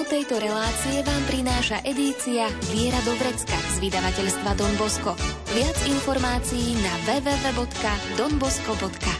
Tému tejto relácie vám prináša edícia Viera do Vrecka z vydavateľstva Don Bosco. Viac informácií na www.donbosco.sk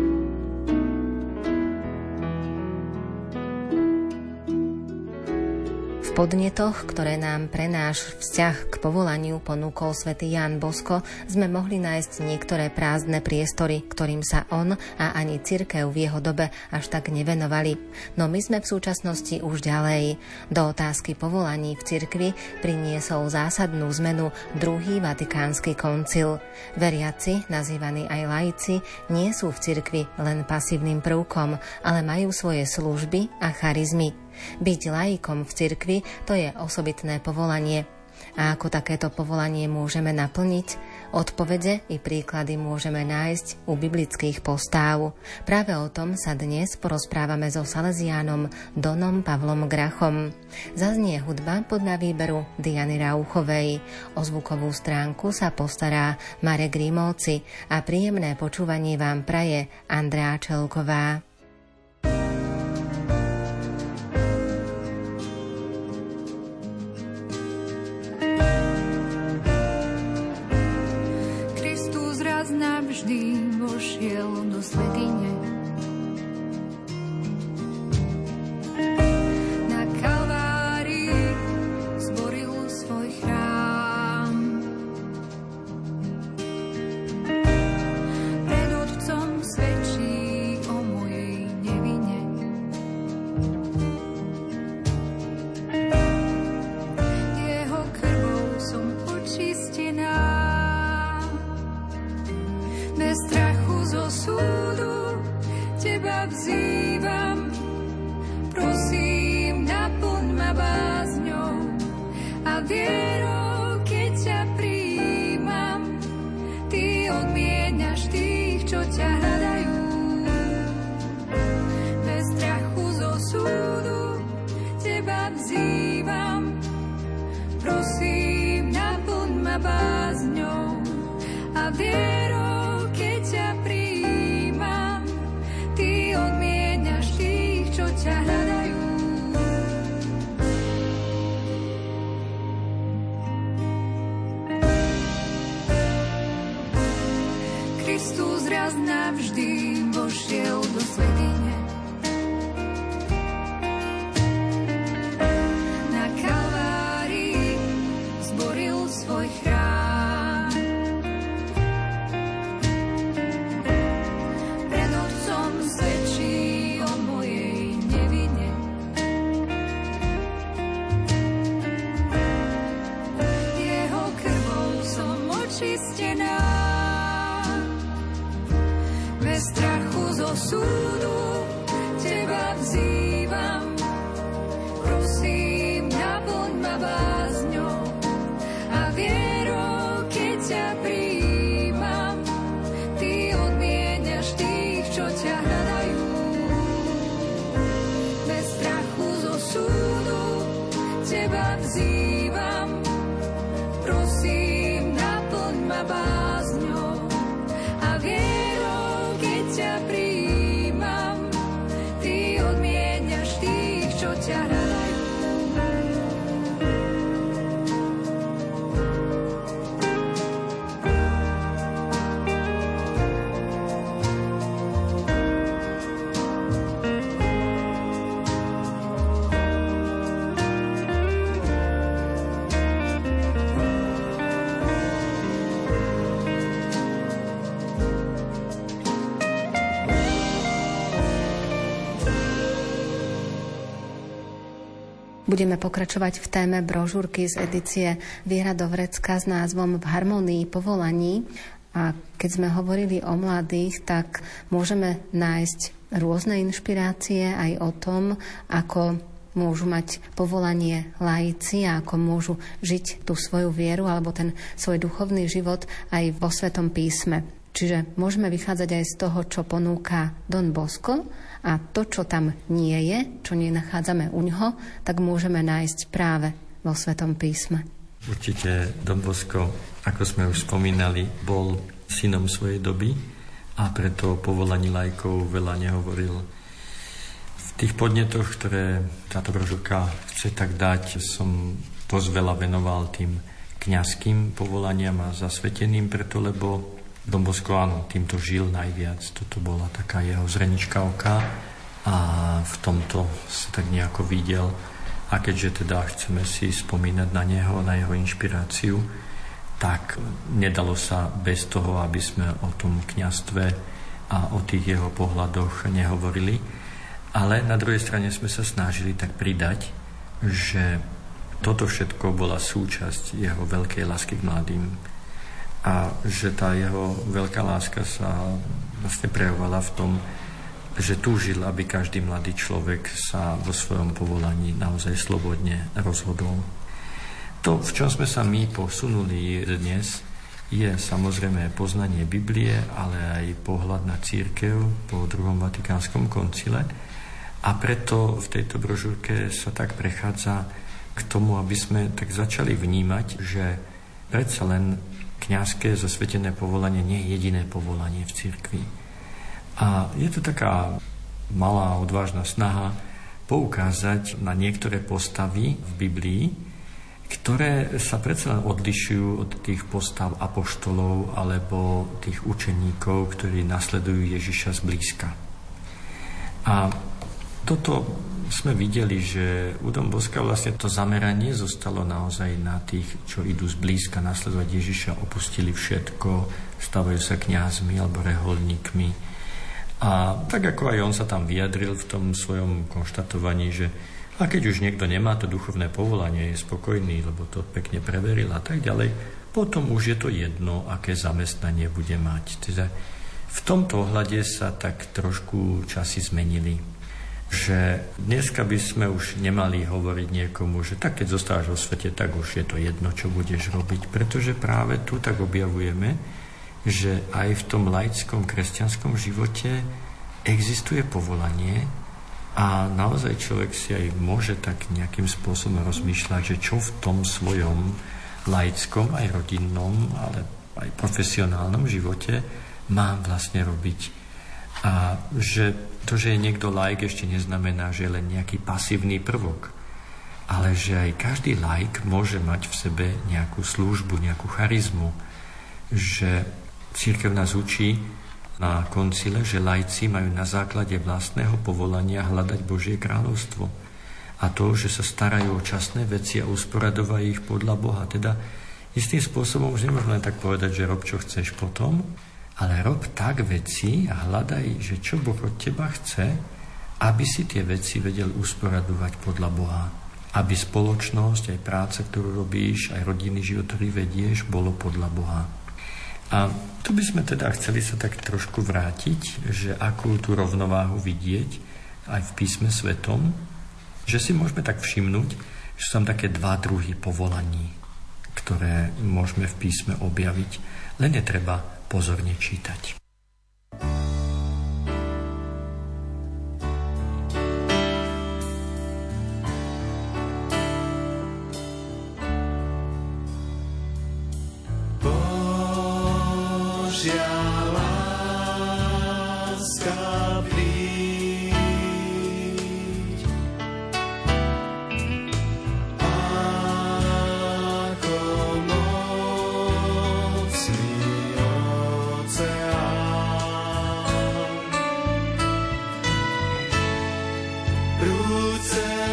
Podnetoch, ktoré nám pre náš vzťah k povolaniu ponúkol svätý Jan Bosko, sme mohli nájsť niektoré prázdne priestory, ktorým sa on a ani cirkev v jeho dobe až tak nevenovali. No my sme v súčasnosti už ďalej. Do otázky povolaní v cirkvi priniesol zásadnú zmenu druhý vatikánsky koncil. Veriaci, nazývaní aj laici, nie sú v cirkvi len pasívnym prvkom, ale majú svoje služby a charizmy. Byť laikom v cirkvi to je osobitné povolanie. A ako takéto povolanie môžeme naplniť? Odpovede i príklady môžeme nájsť u biblických postáv. Práve o tom sa dnes porozprávame so Salesiánom Donom Pavlom Grachom. Zaznie hudba podľa výberu Diany Rauchovej. O zvukovú stránku sa postará Marek Grimovci a príjemné počúvanie vám praje Andrá Čelková. Budeme pokračovať v téme brožúrky z edície Viera do Vrecka s názvom V harmonii povolaní. A keď sme hovorili o mladých, tak môžeme nájsť rôzne inšpirácie aj o tom, ako môžu mať povolanie laici a ako môžu žiť tú svoju vieru alebo ten svoj duchovný život aj vo Svetom písme. Čiže môžeme vychádzať aj z toho, čo ponúka Don Bosco a to, čo tam nie je, čo nenachádzame u ňoho, tak môžeme nájsť práve vo Svetom písme. Určite Don Bosco, ako sme už spomínali, bol synom svojej doby a preto o povolaní lajkov veľa nehovoril tých podnetoch, ktoré táto brožúrka chce tak dať, som dosť veľa venoval tým kňazským povolaniam a zasveteným, preto lebo Dombosko áno, týmto žil najviac. Toto bola taká jeho zrenička oka a v tomto sa tak nejako videl. A keďže teda chceme si spomínať na neho, na jeho inšpiráciu, tak nedalo sa bez toho, aby sme o tom kňastve a o tých jeho pohľadoch nehovorili. Ale na druhej strane sme sa snažili tak pridať, že toto všetko bola súčasť jeho veľkej lásky k mladým a že tá jeho veľká láska sa vlastne prejavovala v tom, že túžil, aby každý mladý človek sa vo svojom povolaní naozaj slobodne rozhodol. To, v čom sme sa my posunuli dnes, je samozrejme poznanie Biblie, ale aj pohľad na církev po druhom Vatikánskom koncile, a preto v tejto brožúrke sa tak prechádza k tomu, aby sme tak začali vnímať, že predsa len kňazské zasvetené povolanie nie je jediné povolanie v cirkvi. A je to taká malá odvážna snaha poukázať na niektoré postavy v Biblii, ktoré sa predsa len odlišujú od tých postav apoštolov alebo tých učeníkov, ktorí nasledujú Ježiša zblízka. A toto sme videli, že u Dom Boska vlastne to zameranie zostalo naozaj na tých, čo idú zblízka nasledovať Ježiša, opustili všetko, stávajú sa kňazmi alebo reholníkmi. A tak ako aj on sa tam vyjadril v tom svojom konštatovaní, že a keď už niekto nemá to duchovné povolanie, je spokojný, lebo to pekne preveril a tak ďalej, potom už je to jedno, aké zamestnanie bude mať. Teda v tomto ohľade sa tak trošku časy zmenili že dneska by sme už nemali hovoriť niekomu, že tak keď zostávaš vo svete, tak už je to jedno, čo budeš robiť. Pretože práve tu tak objavujeme, že aj v tom laickom kresťanskom živote existuje povolanie a naozaj človek si aj môže tak nejakým spôsobom rozmýšľať, že čo v tom svojom laickom, aj rodinnom, ale aj profesionálnom živote mám vlastne robiť. A že to, že je niekto laik, ešte neznamená, že je len nejaký pasívny prvok. Ale že aj každý laik môže mať v sebe nejakú službu, nejakú charizmu. Že církev nás učí na koncile, že lajci majú na základe vlastného povolania hľadať Božie kráľovstvo. A to, že sa starajú o časné veci a usporadovajú ich podľa Boha. Teda istým spôsobom už nemôžeme len tak povedať, že rob, čo chceš potom, ale rob tak veci a hľadaj, že čo Boh od teba chce, aby si tie veci vedel usporadovať podľa Boha. Aby spoločnosť, aj práca, ktorú robíš, aj rodinný život, ktorý vedieš, bolo podľa Boha. A tu by sme teda chceli sa tak trošku vrátiť, že akú tú rovnováhu vidieť aj v písme svetom, že si môžeme tak všimnúť, že sú tam také dva druhy povolaní, ktoré môžeme v písme objaviť. Len je treba pozorne čítať.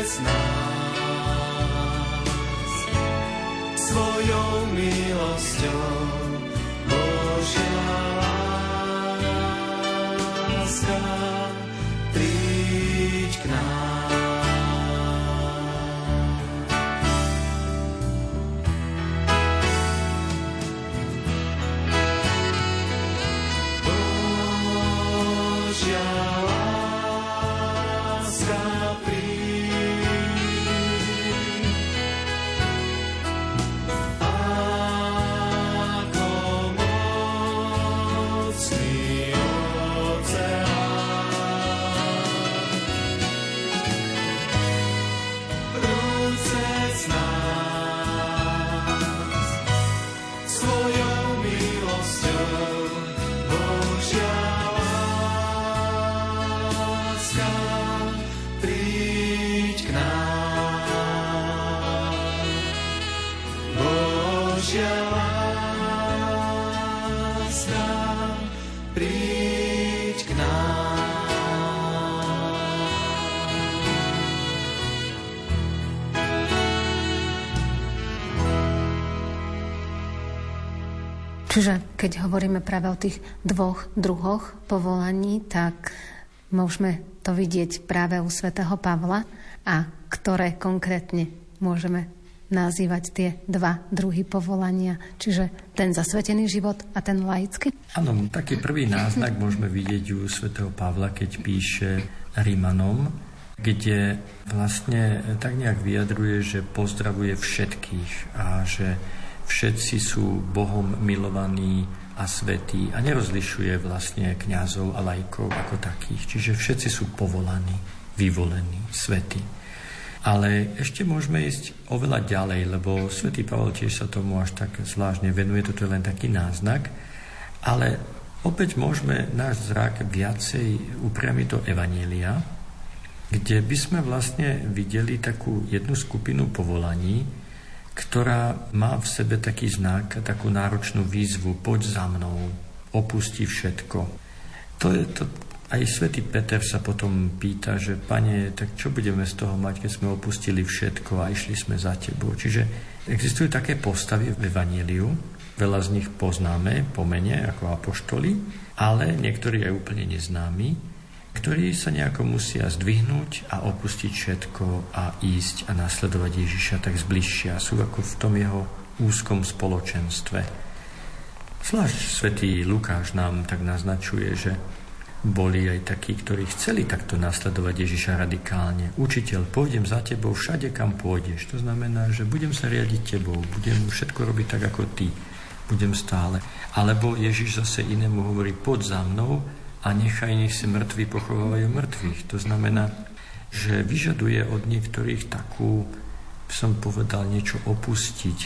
srdec nás. Svojou milosťou Bože. Keď hovoríme práve o tých dvoch druhoch povolaní, tak môžeme to vidieť práve u svätého Pavla a ktoré konkrétne môžeme nazývať tie dva druhy povolania, čiže ten zasvetený život a ten laický? Áno, taký prvý náznak môžeme vidieť u svätého Pavla, keď píše Rímanom, kde vlastne tak nejak vyjadruje, že pozdravuje všetkých a že všetci sú Bohom milovaní a svetí a nerozlišuje vlastne kňazov a lajkov ako takých. Čiže všetci sú povolaní, vyvolení, svetí. Ale ešte môžeme ísť oveľa ďalej, lebo svätý Pavel tiež sa tomu až tak zvláštne venuje, toto je len taký náznak. Ale opäť môžeme náš zrak viacej upriamiť do Evanielia, kde by sme vlastne videli takú jednu skupinu povolaní, ktorá má v sebe taký znak, takú náročnú výzvu, poď za mnou, opusti všetko. To je to, aj svätý Peter sa potom pýta, že pane, tak čo budeme z toho mať, keď sme opustili všetko a išli sme za tebou. Čiže existujú také postavy v Evangeliu, veľa z nich poznáme po mene ako apoštoli, ale niektorí aj úplne neznámi, ktorí sa nejako musia zdvihnúť a opustiť všetko a ísť a nasledovať Ježiša tak zbližšia. Sú ako v tom jeho úzkom spoločenstve. Zvlášť svätý Lukáš nám tak naznačuje, že boli aj takí, ktorí chceli takto nasledovať Ježiša radikálne. Učiteľ, pôjdem za tebou všade, kam pôjdeš. To znamená, že budem sa riadiť tebou, budem všetko robiť tak, ako ty. Budem stále. Alebo Ježiš zase inému hovorí, poď za mnou a nechaj, nech si mŕtvi pochovávajú mŕtvych. To znamená, že vyžaduje od niektorých takú, som povedal, niečo opustiť.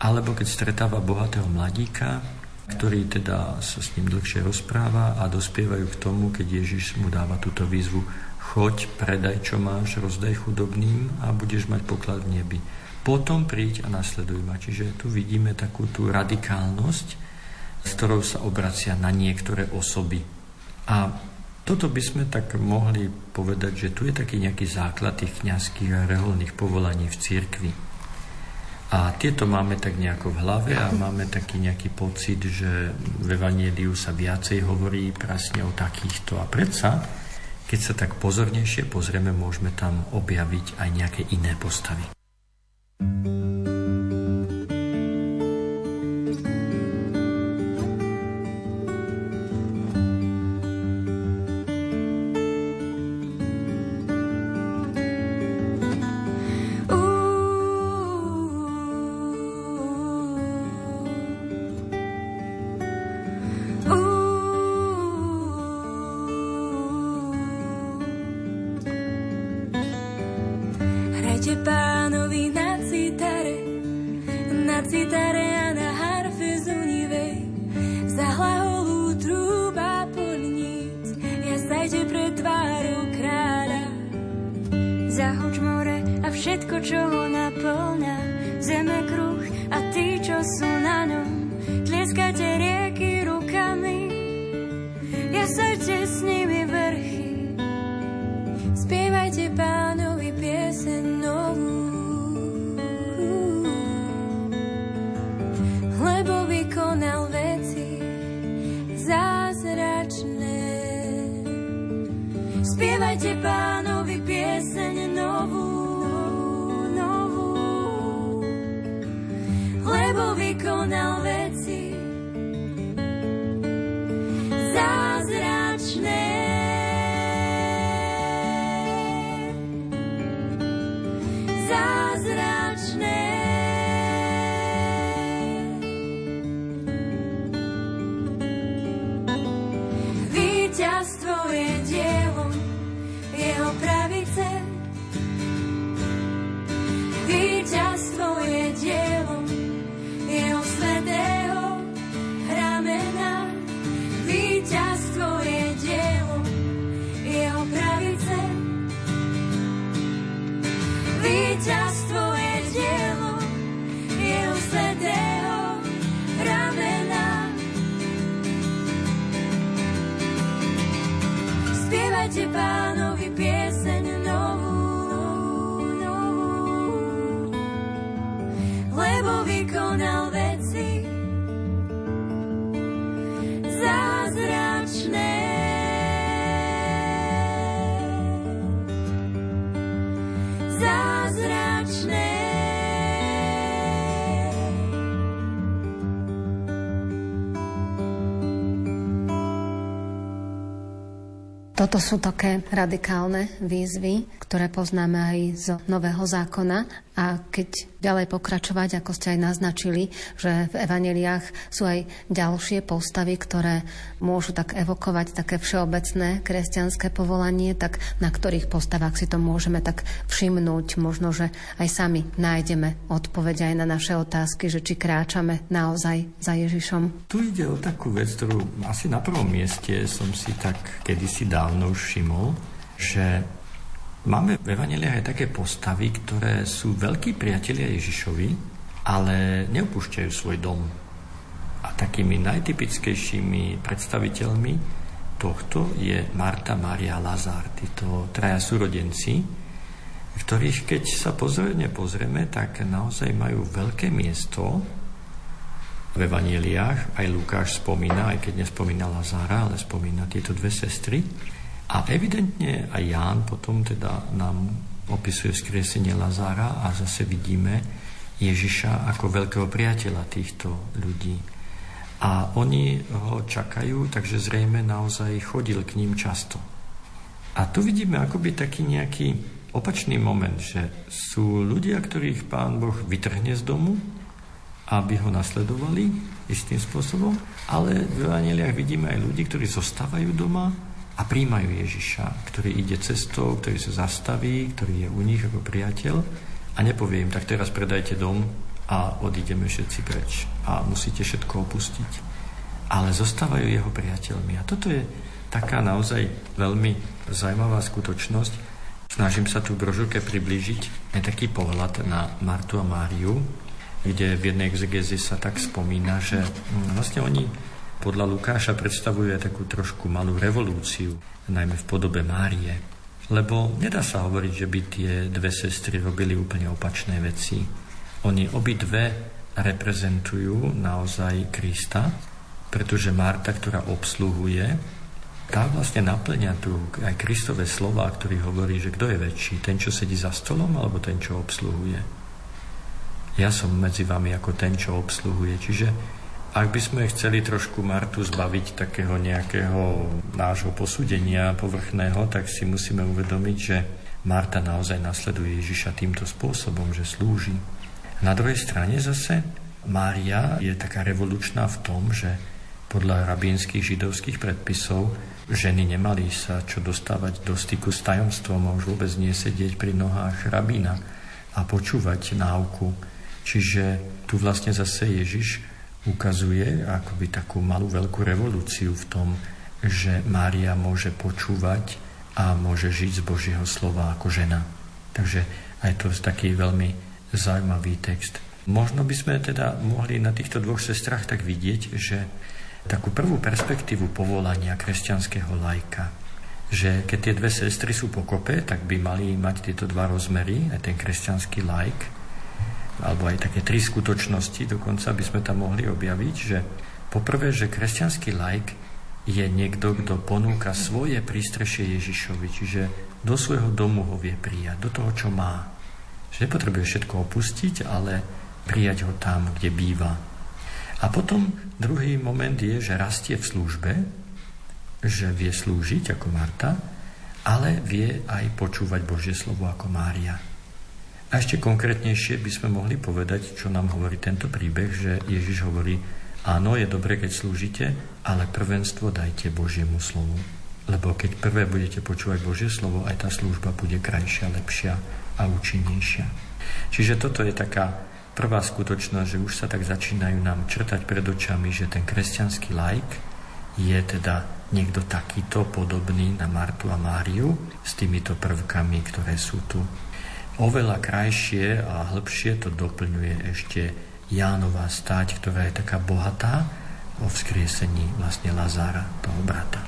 Alebo keď stretáva bohatého mladíka, ktorý teda sa s ním dlhšie rozpráva a dospievajú k tomu, keď Ježiš mu dáva túto výzvu choď, predaj, čo máš, rozdaj chudobným a budeš mať poklad v nebi. Potom príď a nasleduj ma. Čiže tu vidíme takú tú radikálnosť, s ktorou sa obracia na niektoré osoby. A toto by sme tak mohli povedať, že tu je taký nejaký základ tých kniazských a reholných povolaní v cirkvi. A tieto máme tak nejako v hlave a máme taký nejaký pocit, že v Evangeliu sa viacej hovorí presne o takýchto. A predsa, keď sa tak pozornejšie pozrieme, môžeme tam objaviť aj nejaké iné postavy. thank you Toto sú také radikálne výzvy, ktoré poznáme aj z Nového zákona a keď ďalej pokračovať, ako ste aj naznačili, že v evaneliách sú aj ďalšie postavy, ktoré môžu tak evokovať také všeobecné kresťanské povolanie, tak na ktorých postavách si to môžeme tak všimnúť. Možno, že aj sami nájdeme odpoveď aj na naše otázky, že či kráčame naozaj za Ježišom. Tu ide o takú vec, ktorú asi na prvom mieste som si tak kedysi dávno už všimol, že Máme v Evaneliách aj také postavy, ktoré sú veľkí priatelia Ježišovi, ale neopúšťajú svoj dom. A takými najtypickejšími predstaviteľmi tohto je Marta, Maria, Lazár, títo traja súrodenci, ktorých keď sa pozorne pozrieme, tak naozaj majú veľké miesto v Evangeliách. Aj Lukáš spomína, aj keď nespomína Lazára, ale spomína tieto dve sestry. A evidentne aj Ján potom teda nám opisuje skriesenie Lazára a zase vidíme Ježiša ako veľkého priateľa týchto ľudí. A oni ho čakajú, takže zrejme naozaj chodil k ním často. A tu vidíme akoby taký nejaký opačný moment, že sú ľudia, ktorých pán Boh vytrhne z domu, aby ho nasledovali istým spôsobom, ale v Evangeliách vidíme aj ľudí, ktorí zostávajú doma a príjmajú Ježiša, ktorý ide cestou, ktorý sa zastaví, ktorý je u nich ako priateľ a nepovie im, tak teraz predajte dom a odídeme všetci preč a musíte všetko opustiť. Ale zostávajú jeho priateľmi. A toto je taká naozaj veľmi zaujímavá skutočnosť. Snažím sa tu brožurke priblížiť aj taký pohľad na Martu a Máriu, kde v jednej exegezi sa tak spomína, že hm, vlastne oni podľa Lukáša predstavuje takú trošku malú revolúciu, najmä v podobe Márie. Lebo nedá sa hovoriť, že by tie dve sestry robili úplne opačné veci. Oni obidve reprezentujú naozaj Krista, pretože Marta, ktorá obsluhuje, tá vlastne naplňa tu aj Kristové slova, ktorý hovorí, že kto je väčší, ten, čo sedí za stolom, alebo ten, čo obsluhuje. Ja som medzi vami ako ten, čo obsluhuje. Čiže ak by sme chceli trošku Martu zbaviť takého nejakého nášho posúdenia povrchného, tak si musíme uvedomiť, že Marta naozaj nasleduje Ježiša týmto spôsobom, že slúži. Na druhej strane zase Mária je taká revolučná v tom, že podľa rabínskych židovských predpisov ženy nemali sa čo dostávať do styku s tajomstvom a už vôbec nie sedieť pri nohách rabína a počúvať náuku. Čiže tu vlastne zase Ježiš ukazuje akoby takú malú veľkú revolúciu v tom, že Mária môže počúvať a môže žiť z Božieho slova ako žena. Takže aj to je taký veľmi zaujímavý text. Možno by sme teda mohli na týchto dvoch sestrach tak vidieť, že takú prvú perspektívu povolania kresťanského lajka, že keď tie dve sestry sú pokope, tak by mali mať tieto dva rozmery, aj ten kresťanský lajk, alebo aj také tri skutočnosti, dokonca by sme tam mohli objaviť, že poprvé, že kresťanský laik je niekto, kto ponúka svoje prístrešie Ježišovi, čiže do svojho domu ho vie prijať, do toho, čo má. Že nepotrebuje všetko opustiť, ale prijať ho tam, kde býva. A potom druhý moment je, že rastie v službe, že vie slúžiť ako Marta, ale vie aj počúvať Božie slovo ako Mária. A ešte konkrétnejšie by sme mohli povedať, čo nám hovorí tento príbeh, že Ježiš hovorí, áno, je dobre, keď slúžite, ale prvenstvo dajte Božiemu slovu. Lebo keď prvé budete počúvať Božie slovo, aj tá služba bude krajšia, lepšia a účinnejšia. Čiže toto je taká prvá skutočnosť, že už sa tak začínajú nám črtať pred očami, že ten kresťanský laik je teda niekto takýto podobný na Martu a Máriu s týmito prvkami, ktoré sú tu oveľa krajšie a hĺbšie to doplňuje ešte Jánová stať, ktorá je taká bohatá o vzkriesení vlastne Lazára, toho brata.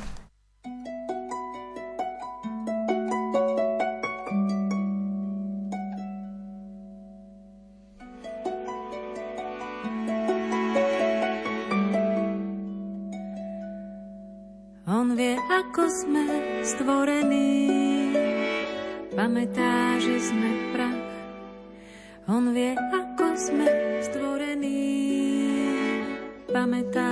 On vie, ako sme stvorení. Pamätá, že sme prach. On vie, ako sme stvorení. Pamätá,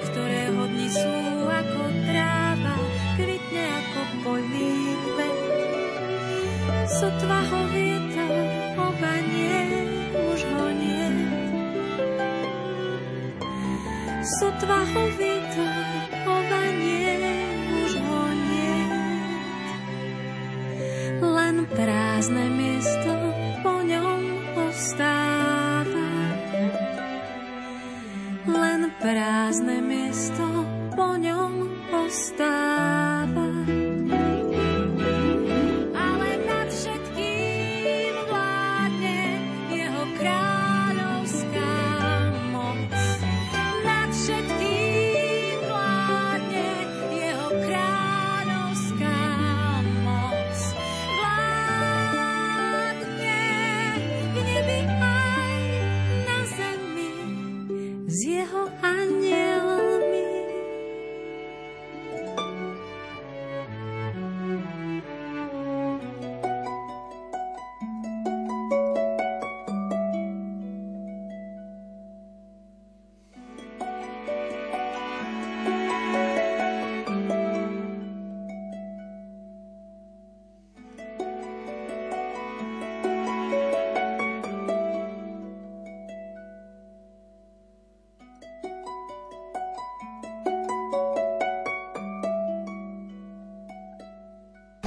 ktorého dni sú ako tráva, kvitne ako kvet. Sotva ho vietor obanie, už ho nie. Sotva ho vietor obanie, už ho nie. Len prázdne miesto prázdne miesto po ňom ostáva.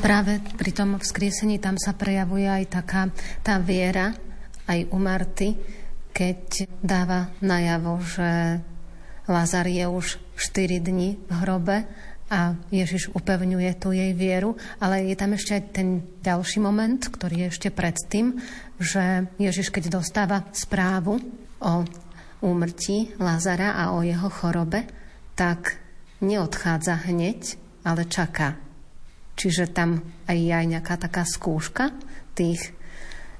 Práve pri tom vzkriesení tam sa prejavuje aj taká tá viera, aj u Marty, keď dáva najavo, že Lazar je už 4 dní v hrobe a Ježiš upevňuje tú jej vieru, ale je tam ešte aj ten ďalší moment, ktorý je ešte predtým, že Ježiš, keď dostáva správu o úmrtí Lazara a o jeho chorobe, tak neodchádza hneď, ale čaká. Čiže tam je aj nejaká taká skúška tých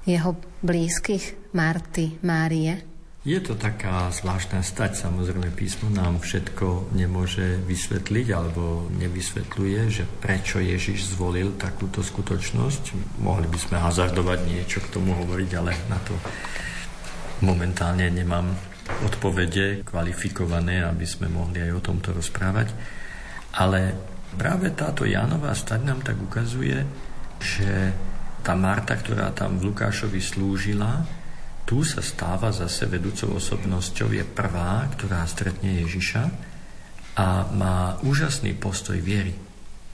jeho blízkych, Marty, Márie. Je to taká zvláštna stať, samozrejme písmo nám všetko nemôže vysvetliť alebo nevysvetľuje, že prečo Ježiš zvolil takúto skutočnosť. Mohli by sme hazardovať niečo k tomu hovoriť, ale na to momentálne nemám odpovede kvalifikované, aby sme mohli aj o tomto rozprávať. Ale práve táto Jánová stať nám tak ukazuje, že tá Marta, ktorá tam v Lukášovi slúžila, tu sa stáva zase vedúcou osobnosťou, je prvá, ktorá stretne Ježiša a má úžasný postoj viery.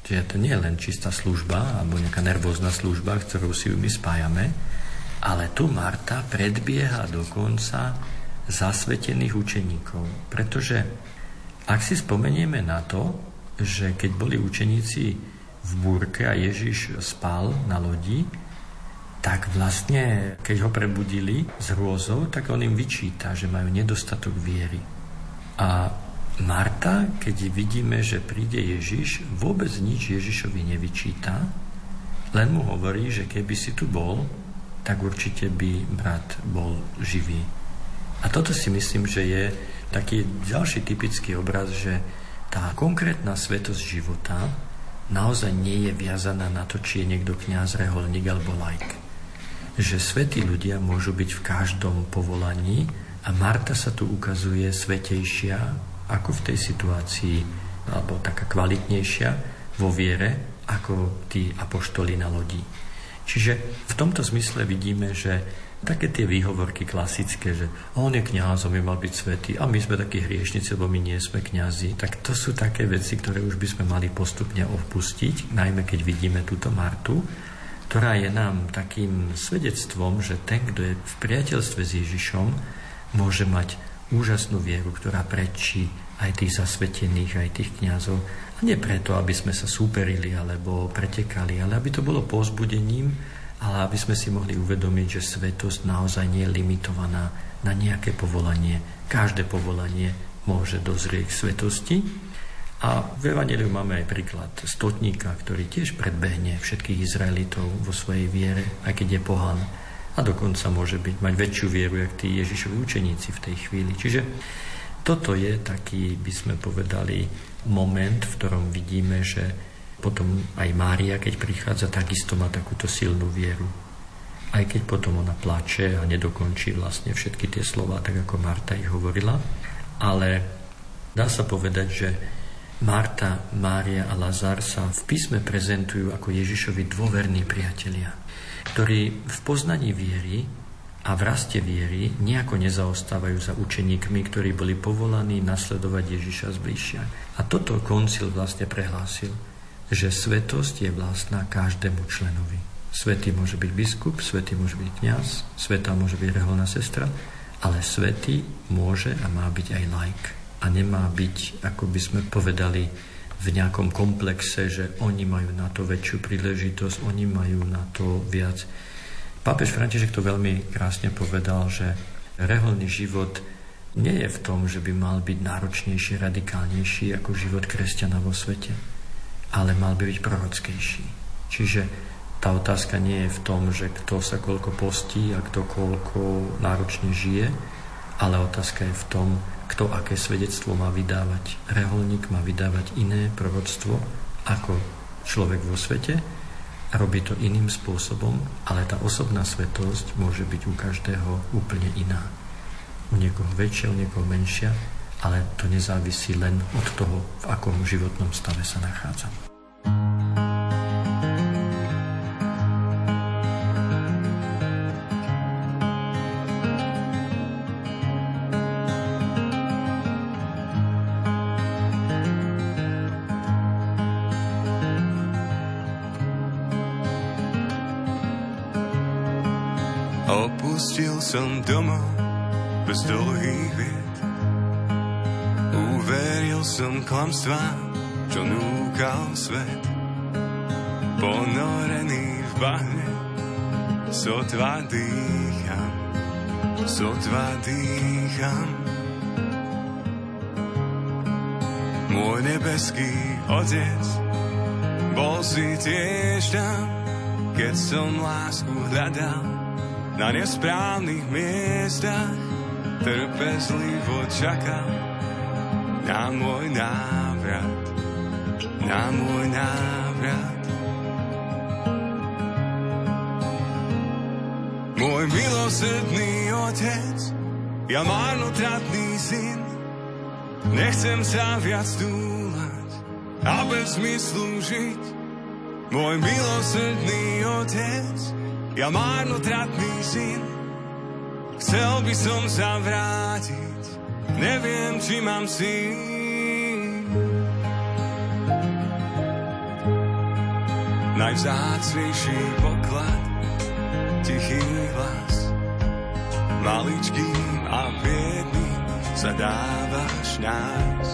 Čiže to nie je len čistá služba alebo nejaká nervózna služba, ktorou si ju my spájame, Ale tu Marta predbieha dokonca zasvetených učeníkov, pretože ak si spomenieme na to, že keď boli učeníci v búrke a Ježiš spal na lodi, tak vlastne, keď ho prebudili z hrôzou, tak on im vyčíta, že majú nedostatok viery. A Marta, keď vidíme, že príde Ježiš, vôbec nič Ježišovi nevyčíta, len mu hovorí, že keby si tu bol, tak určite by brat bol živý. A toto si myslím, že je taký ďalší typický obraz, že tá konkrétna svetosť života naozaj nie je viazaná na to, či je niekto kňaz, reholník alebo lajk. Že svetí ľudia môžu byť v každom povolaní a Marta sa tu ukazuje svetejšia ako v tej situácii, alebo taká kvalitnejšia vo viere, ako tí apoštoli na lodi. Čiže v tomto zmysle vidíme, že také tie výhovorky klasické, že on je kňaz, on by mal byť svetý a my sme takí hriešnici, lebo my nie sme kňazi, tak to sú také veci, ktoré už by sme mali postupne opustiť, najmä keď vidíme túto Martu, ktorá je nám takým svedectvom, že ten, kto je v priateľstve s Ježišom, môže mať úžasnú vieru, ktorá prečí aj tých zasvetených, aj tých kňazov. A nie preto, aby sme sa súperili alebo pretekali, ale aby to bolo pozbudením ale aby sme si mohli uvedomiť, že svetosť naozaj nie je limitovaná na nejaké povolanie. Každé povolanie môže dozrieť k svetosti. A v Evangeliu máme aj príklad stotníka, ktorý tiež predbehne všetkých Izraelitov vo svojej viere, aj keď je pohan. A dokonca môže byť, mať väčšiu vieru, jak tí Ježišovi učeníci v tej chvíli. Čiže toto je taký, by sme povedali, moment, v ktorom vidíme, že potom aj Mária, keď prichádza, takisto má takúto silnú vieru. Aj keď potom ona plače a nedokončí vlastne všetky tie slova, tak ako Marta ich hovorila. Ale dá sa povedať, že Marta, Mária a Lazar sa v písme prezentujú ako Ježišovi dôverní priatelia, ktorí v poznaní viery a v raste viery nejako nezaostávajú za učeníkmi, ktorí boli povolaní nasledovať Ježiša zbližšia. A toto koncil vlastne prehlásil že svetosť je vlastná každému členovi. Svetý môže byť biskup, svetý môže byť kňaz, sveta môže byť reholná sestra, ale svetý môže a má byť aj laik. A nemá byť, ako by sme povedali, v nejakom komplexe, že oni majú na to väčšiu príležitosť, oni majú na to viac. Pápež František to veľmi krásne povedal, že reholný život nie je v tom, že by mal byť náročnejší, radikálnejší ako život kresťana vo svete ale mal by byť prorockejší. Čiže tá otázka nie je v tom, že kto sa koľko postí a kto koľko náročne žije, ale otázka je v tom, kto aké svedectvo má vydávať. Reholník má vydávať iné proroctvo ako človek vo svete a robí to iným spôsobom, ale tá osobná svetosť môže byť u každého úplne iná. U niekoho väčšia, u niekoho menšia, ale to nezávisí len od toho, v akom životnom stave sa nachádzam. Opustil som domov bez dlhých vied Uveril som klamstvá, čo núkal svet. Ponorený v bahne, sotva dýcham, sotva dýcham. Môj nebeský otec bol si tiež tam, keď som lásku hľadal na nesprávnych miestach, trpezlivo čakal na môj návrat, na môj návrat. Môj milosrdný otec, ja marnotratný syn, nechcem sa viac túlať a bez zmyslu žiť. Môj milosrdný otec, ja marnotratný syn, chcel by som sa vrátiť neviem, či mám si najvzácnejší poklad, tichý hlas. maličkým a biedným sa dávaš nás.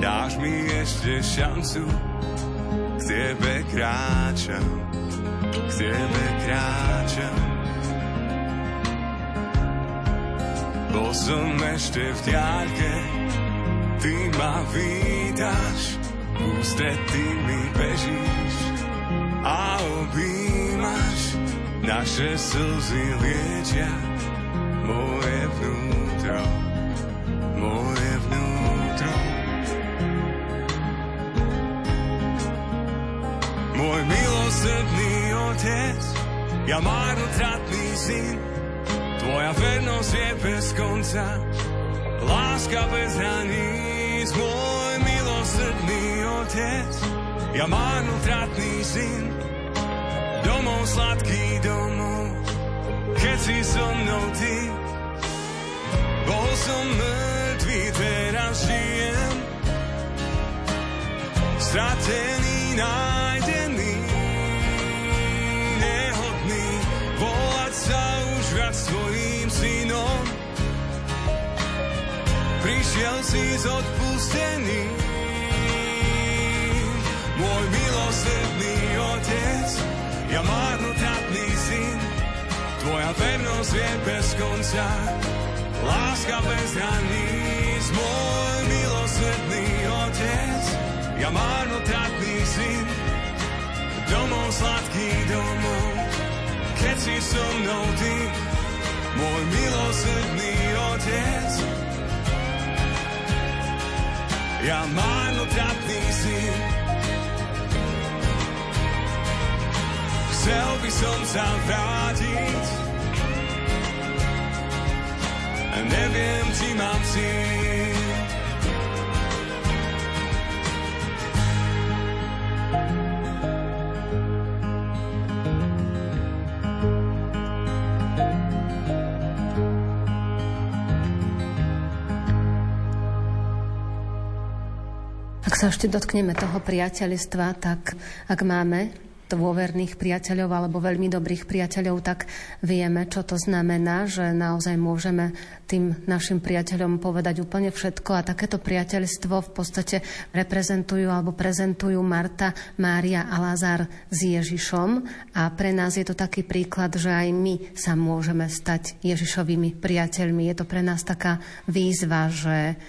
Dáš mi ešte šancu, k tebe kráčam, k tebe kráčam. Bol som ešte v diaľke, ty ma vítaš, ústretý mi bežíš a objímaš, naše slzy liečia moje vnútro, moje vnútro. Môj milosrdný otec, ja marnotratný syn, tvoja vernosť je bez konca, láska bez hraníc, môj milosrdný otec, ja marnotratný syn, domov sladký domov, keď si so mnou ty. Bol som mŕtvý, teraz žijem, stratený, nájdený, Prišiel si z odpustený, môj milosrdný otec, ja marnotratný syn, tvoja vernosť je bez konca, láska bez hraníc, môj milosrdný otec, ja marnotratný syn, domov sladký domov, keď si so mnou ty, môj milosrdný otec, ja marnotratný syn, Chcel by som sa vrátiť. Neviem, či mám síl sa ešte dotkneme toho priateľstva, tak ak máme dôverných priateľov alebo veľmi dobrých priateľov, tak vieme, čo to znamená, že naozaj môžeme tým našim priateľom povedať úplne všetko a takéto priateľstvo v podstate reprezentujú alebo prezentujú Marta, Mária a Lázar s Ježišom a pre nás je to taký príklad, že aj my sa môžeme stať Ježišovými priateľmi. Je to pre nás taká výzva, že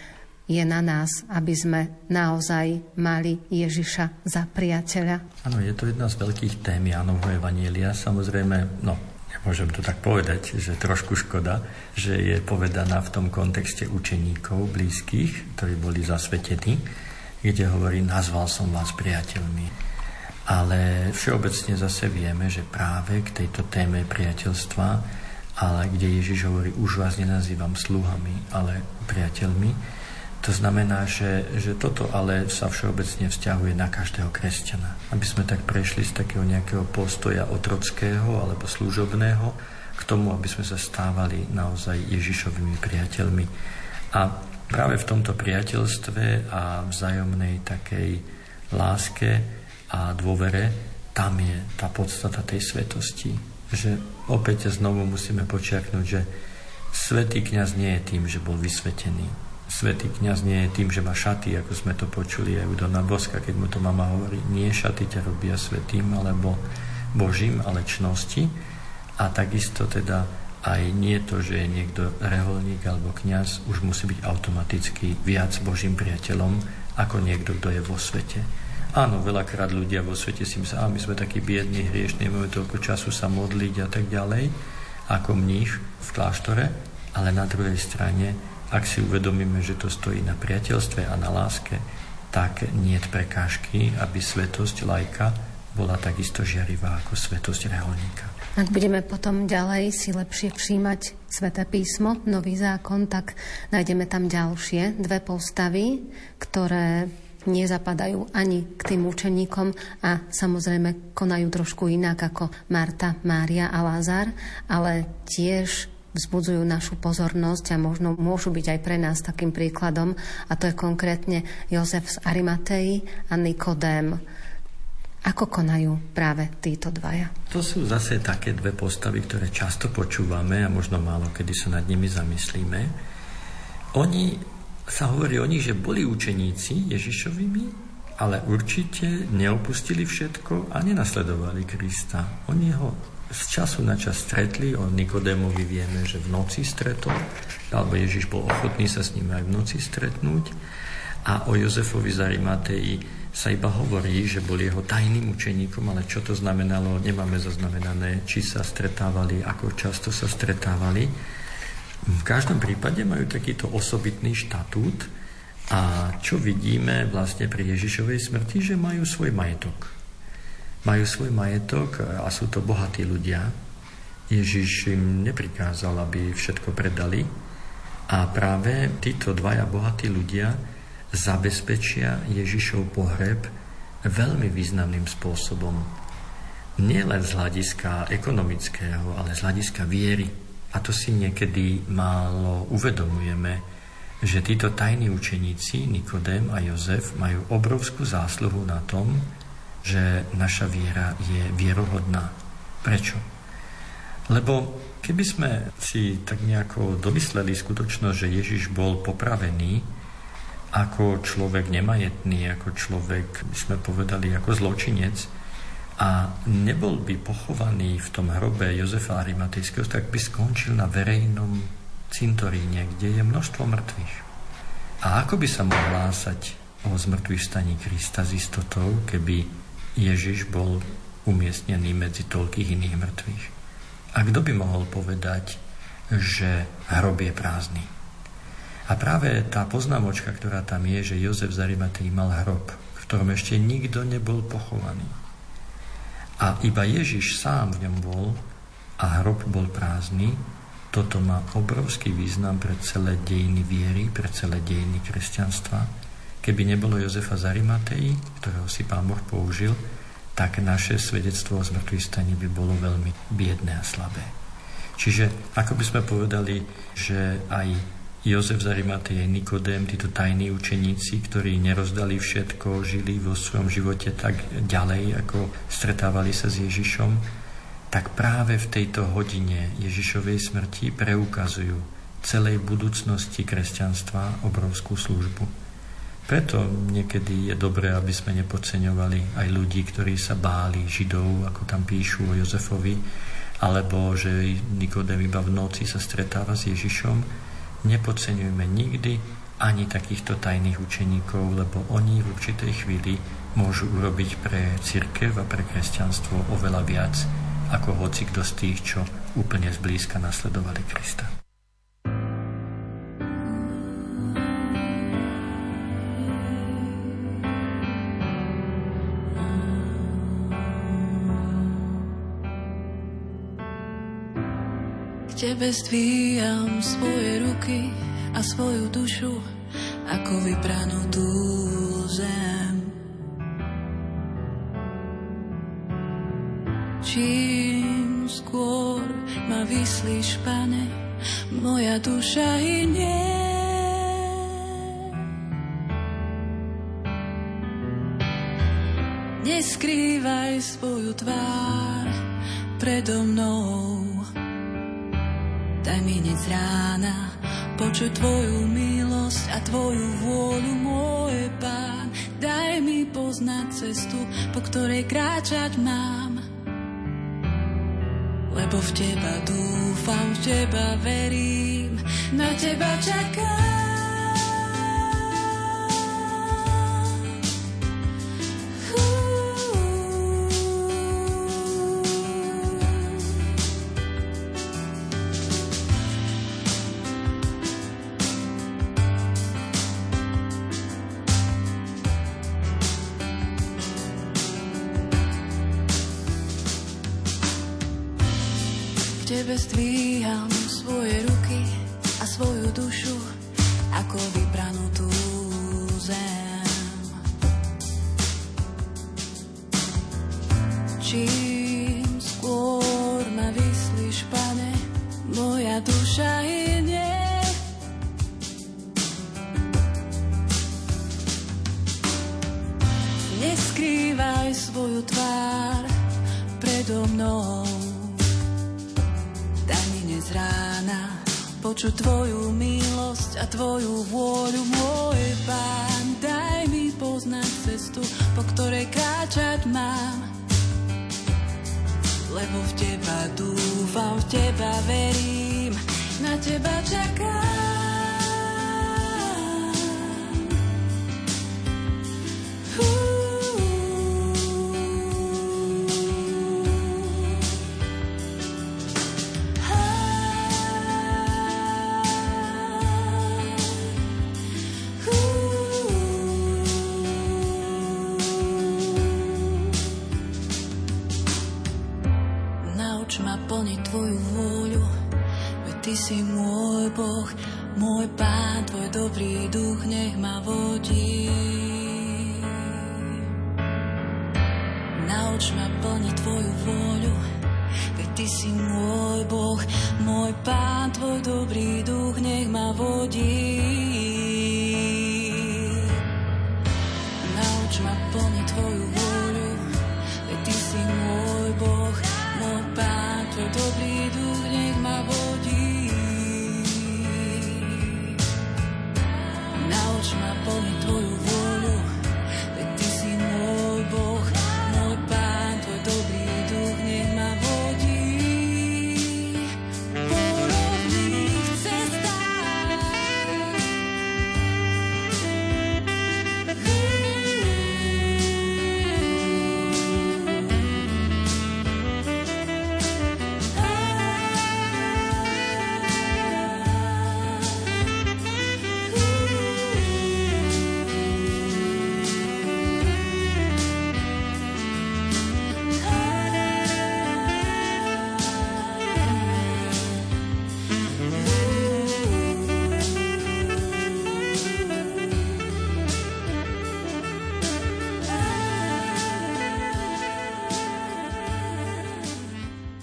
je na nás, aby sme naozaj mali Ježiša za priateľa. Áno, je to jedna z veľkých tém Jánovho Evanielia. Samozrejme, no, môžem to tak povedať, že trošku škoda, že je povedaná v tom kontexte učeníkov blízkych, ktorí boli zasvetení, kde hovorí, nazval som vás priateľmi. Ale všeobecne zase vieme, že práve k tejto téme priateľstva, ale kde Ježiš hovorí, už vás nenazývam sluhami, ale priateľmi, to znamená, že, že toto ale sa všeobecne vzťahuje na každého kresťana. Aby sme tak prešli z takého nejakého postoja otrockého alebo služobného k tomu, aby sme sa stávali naozaj Ježišovými priateľmi. A práve v tomto priateľstve a vzájomnej takej láske a dôvere, tam je tá podstata tej svetosti. Že opäť znovu musíme počiaknúť, že svetý kňaz nie je tým, že bol vysvetený Svetý kňaz nie je tým, že má šaty, ako sme to počuli aj u Dona Boska, keď mu to mama hovorí, nie šaty ťa robia svetým alebo Božím, ale čnosti. A takisto teda aj nie to, že je niekto reholník alebo kňaz, už musí byť automaticky viac Božím priateľom ako niekto, kto je vo svete. Áno, veľakrát ľudia vo svete si myslia, my sme takí biední, hriešní, máme toľko času sa modliť a tak ďalej, ako mních v kláštore, ale na druhej strane ak si uvedomíme, že to stojí na priateľstve a na láske, tak nie prekážky, aby svetosť lajka bola takisto žiarivá ako svetosť reholníka. Ak budeme potom ďalej si lepšie všímať Sveté písmo, Nový zákon, tak nájdeme tam ďalšie dve postavy, ktoré nezapadajú ani k tým učeníkom a samozrejme konajú trošku inak ako Marta, Mária a Lázar, ale tiež vzbudzujú našu pozornosť a možno môžu byť aj pre nás takým príkladom a to je konkrétne Jozef z Arimatei a Nikodém. Ako konajú práve títo dvaja? To sú zase také dve postavy, ktoré často počúvame a možno málo kedy sa nad nimi zamyslíme. Oni sa hovorí o nich, že boli učeníci Ježišovými, ale určite neopustili všetko a nenasledovali Krista. Oni ho z času na čas stretli, o Nikodémovi vieme, že v noci stretol, alebo Ježiš bol ochotný sa s ním aj v noci stretnúť. A o Jozefovi z Arimatei sa iba hovorí, že bol jeho tajným učeníkom, ale čo to znamenalo, nemáme zaznamenané, či sa stretávali, ako často sa stretávali. V každom prípade majú takýto osobitný štatút a čo vidíme vlastne pri Ježišovej smrti, že majú svoj majetok. Majú svoj majetok a sú to bohatí ľudia. Ježiš im neprikázal, aby všetko predali a práve títo dvaja bohatí ľudia zabezpečia Ježišov pohreb veľmi významným spôsobom. Nie len z hľadiska ekonomického, ale z hľadiska viery. A to si niekedy málo uvedomujeme, že títo tajní učeníci, Nikodém a Jozef, majú obrovskú zásluhu na tom, že naša viera je vierohodná. Prečo? Lebo keby sme si tak nejako domysleli skutočnosť, že Ježiš bol popravený, ako človek nemajetný, ako človek, sme povedali, ako zločinec a nebol by pochovaný v tom hrobe Jozefa Arimatejského, tak by skončil na verejnom cintoríne, kde je množstvo mŕtvych. A ako by sa mohol hlásať o zmrtvých staní Krista s istotou, keby Ježiš bol umiestnený medzi toľkých iných mŕtvych? A kto by mohol povedať, že hrob je prázdny? A práve tá poznámočka, ktorá tam je, že Jozef z Arimatej mal hrob, v ktorom ešte nikto nebol pochovaný. A iba Ježiš sám v ňom bol a hrob bol prázdny, toto má obrovský význam pre celé dejiny viery, pre celé dejiny kresťanstva. Keby nebolo Jozefa z Arimatei, ktorého si pán Boh použil, tak naše svedectvo o zmrtvých by bolo veľmi biedné a slabé. Čiže ako by sme povedali, že aj Jozef z Arimateje, Nikodém, títo tajní učeníci, ktorí nerozdali všetko, žili vo svojom živote tak ďalej, ako stretávali sa s Ježišom, tak práve v tejto hodine Ježišovej smrti preukazujú celej budúcnosti kresťanstva obrovskú službu. Preto niekedy je dobré, aby sme nepodceňovali aj ľudí, ktorí sa báli Židov, ako tam píšu o Jozefovi, alebo že Nikodem iba v noci sa stretáva s Ježišom, Nepodceňujme nikdy ani takýchto tajných učeníkov, lebo oni v určitej chvíli môžu urobiť pre církev a pre kresťanstvo oveľa viac ako hoci kto z tých, čo úplne zblízka nasledovali Krista. Tebe stvíjam svoje ruky a svoju dušu ako vypranú tú zem. Čím skôr ma vyslíš, pane, moja duša hynie. Neskrývaj svoju tvár predo mnou Daj mi z rána počuť Tvoju milosť a Tvoju vôľu, môj Pán. Daj mi poznať cestu, po ktorej kráčať mám. Lebo v Teba dúfam, v Teba verím, na Teba čakám.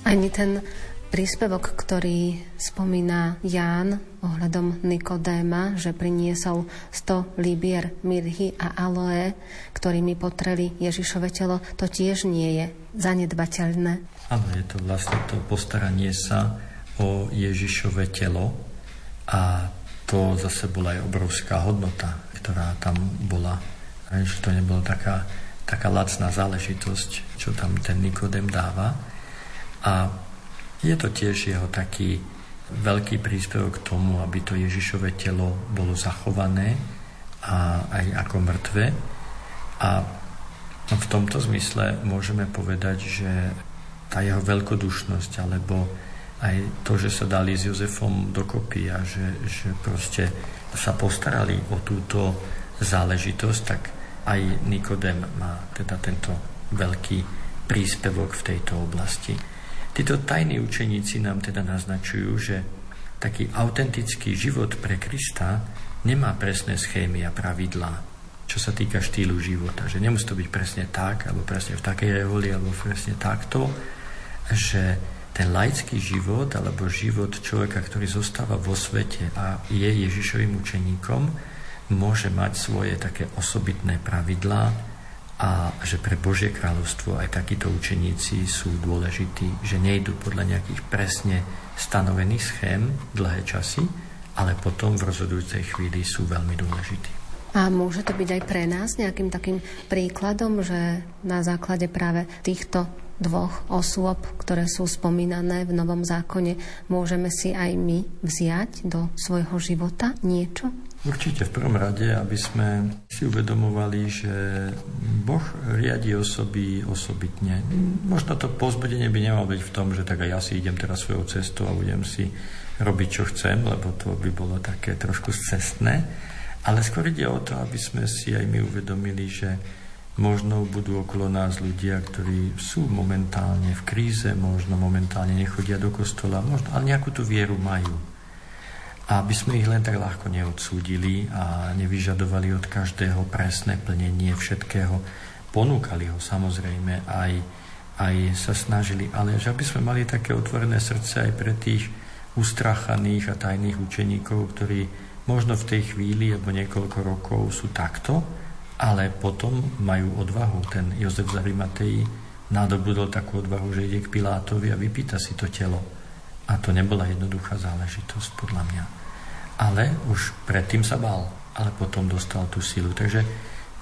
Ani ten príspevok, ktorý spomína Ján ohľadom Nikodéma, že priniesol 100 libier mirhy a aloe, ktorými potreli Ježišove telo, to tiež nie je zanedbateľné. Áno, je to vlastne to postaranie sa o Ježišove telo a to zase bola aj obrovská hodnota, ktorá tam bola. Že to nebola taká, taká lacná záležitosť, čo tam ten Nikodem dáva a je to tiež jeho taký veľký príspevok k tomu, aby to Ježišové telo bolo zachované a aj ako mŕtve. A v tomto zmysle môžeme povedať, že tá jeho veľkodušnosť, alebo aj to, že sa dali s Jozefom dokopy a že, že proste sa postarali o túto záležitosť, tak aj Nikodem má teda tento veľký príspevok v tejto oblasti. Títo tajní učeníci nám teda naznačujú, že taký autentický život pre Krista nemá presné schémy a pravidlá, čo sa týka štýlu života. Že nemusí to byť presne tak, alebo presne v takej reholi, alebo presne takto, že ten laický život, alebo život človeka, ktorý zostáva vo svete a je Ježišovým učeníkom, môže mať svoje také osobitné pravidlá, a že pre Božie kráľovstvo aj takíto učeníci sú dôležití, že nejdú podľa nejakých presne stanovených schém dlhé časy, ale potom v rozhodujúcej chvíli sú veľmi dôležití. A môže to byť aj pre nás nejakým takým príkladom, že na základe práve týchto dvoch osôb, ktoré sú spomínané v Novom zákone, môžeme si aj my vziať do svojho života niečo? Určite v prvom rade, aby sme si uvedomovali, že Boh riadi osoby osobitne. Možno to pozbudenie by nemalo byť v tom, že tak aj ja si idem teraz svojou cestou a budem si robiť, čo chcem, lebo to by bolo také trošku cestné. Ale skôr ide o to, aby sme si aj my uvedomili, že možno budú okolo nás ľudia, ktorí sú momentálne v kríze, možno momentálne nechodia do kostola, možno, ale nejakú tú vieru majú aby sme ich len tak ľahko neodsúdili a nevyžadovali od každého presné plnenie všetkého. Ponúkali ho samozrejme, aj, aj sa snažili, ale že aby sme mali také otvorené srdce aj pre tých ustrachaných a tajných učeníkov, ktorí možno v tej chvíli alebo niekoľko rokov sú takto, ale potom majú odvahu. Ten Jozef z Arimatei nadobudol takú odvahu, že ide k Pilátovi a vypýta si to telo A to nebola jednoduchá záležitosť podľa mňa. Ale už predtým sa bál, ale potom dostal tú silu. Takže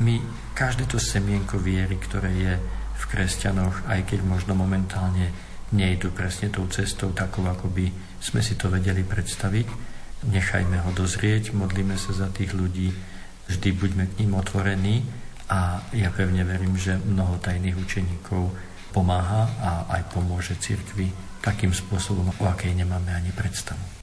my každé to semienko viery, ktoré je v kresťanoch, aj keď možno momentálne nejdu presne tou cestou takou, ako by sme si to vedeli predstaviť, nechajme ho dozrieť, modlíme sa za tých ľudí, vždy buďme k ním otvorení a ja pevne verím, že mnoho tajných učeníkov pomáha a aj pomôže cirkvi takým spôsobom, o akej nemáme ani predstavu.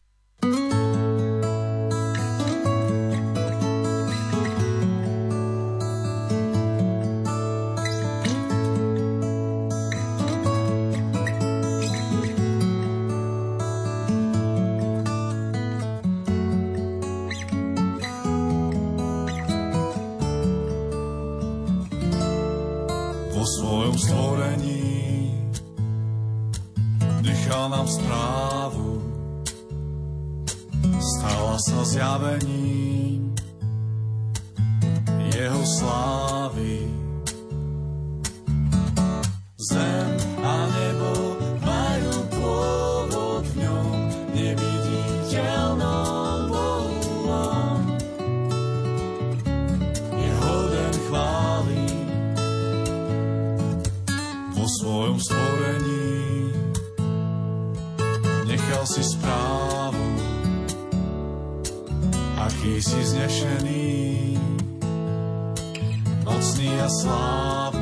dýchá nám správu. Stala sa zjavením jeho slávy. Zem si znešený, mocný a slávny.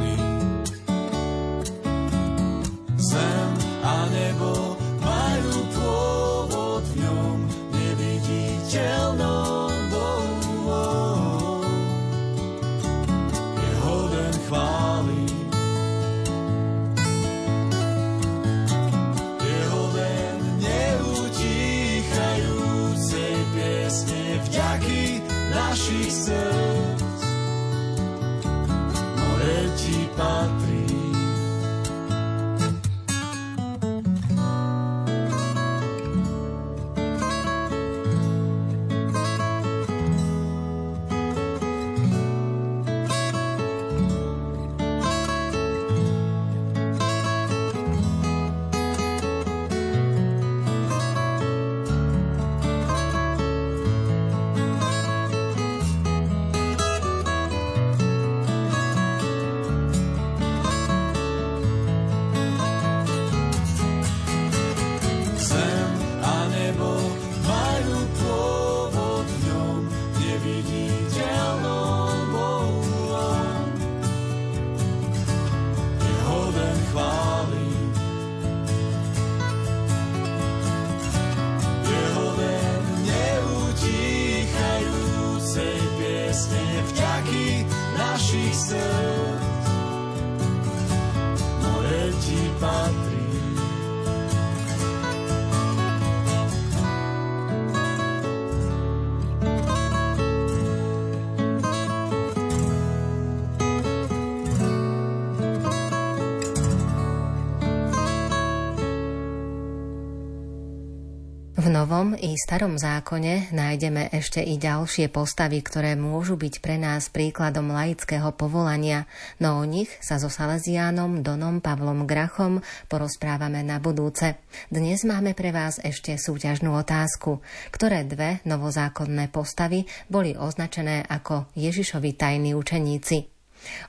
Novom i Starom zákone nájdeme ešte i ďalšie postavy, ktoré môžu byť pre nás príkladom laického povolania, no o nich sa so Salesiánom Donom Pavlom Grachom porozprávame na budúce. Dnes máme pre vás ešte súťažnú otázku, ktoré dve novozákonné postavy boli označené ako Ježišovi tajní učeníci.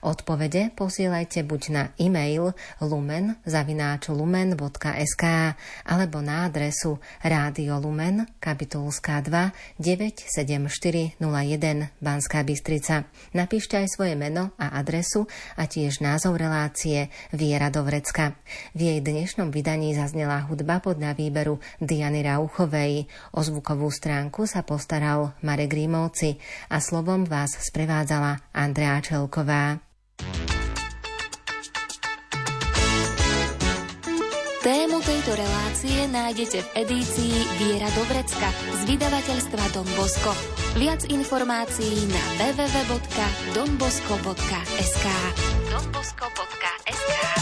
Odpovede posielajte buď na e-mail lumen.lumen.sk alebo na adresu Rádio Lumen, kapitulská 2, 97401 Banská Bystrica. Napíšte aj svoje meno a adresu a tiež názov relácie Viera do Vrecka. V jej dnešnom vydaní zaznela hudba podľa výberu Diany Rauchovej. O zvukovú stránku sa postaral Marek Rímovci a slovom vás sprevádzala Andrea Čelková. Tému tejto relácie nájdete v edícii Viera do Vrecka z vydavateľstva Don Bosco. Viac informácií na www.donbosco.sk donbosco.sk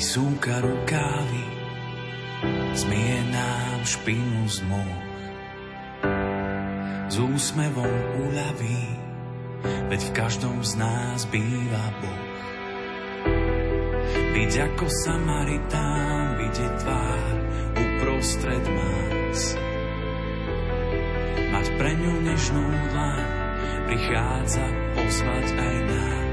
Vysúka rukávy, zmie nám špinu z moh. S úsmevom uľaví, veď v každom z nás býva Boh. Byť ako Samaritán, vidieť tvár uprostred más. Mať pre ňu nežnú dlaň, prichádza pozvať aj nás.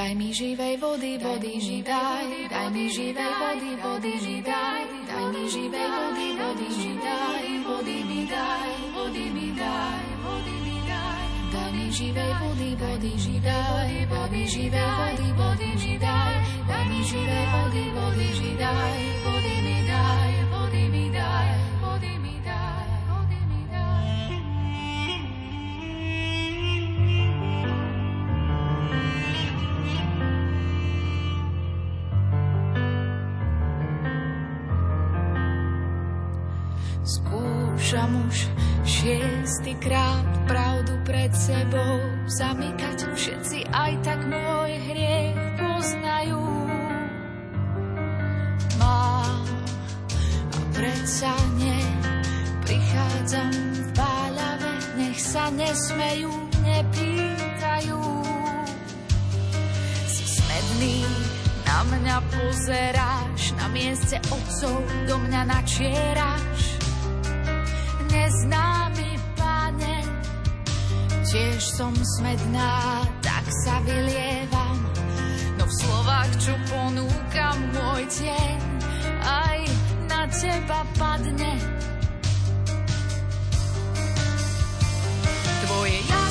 Daj mi živej vody, vody mi daj, daj mi živej vody, vody mi daj, daj mi živej vody, vody mi daj, vody mi daj, vody mi daj, vody mi daj. Daj mi živej vody, vody mi daj, vody živej vody, vody mi daj, daj mi živej vody, vody mi daj, vody mi daj, Skúšam už šiestý krát pravdu pred sebou zamykať. Všetci aj tak môj hriech poznajú. Mám a predsa nie. Prichádzam v báľave, nech sa nesmejú, nepýtajú. Si smedný, na mňa pozeráš, na mieste otcov do mňa načieráš neznámy pane. Tiež som smedná, tak sa vylievam, no v slovách, čo ponúkam môj tieň, aj na teba padne. Tvoje ja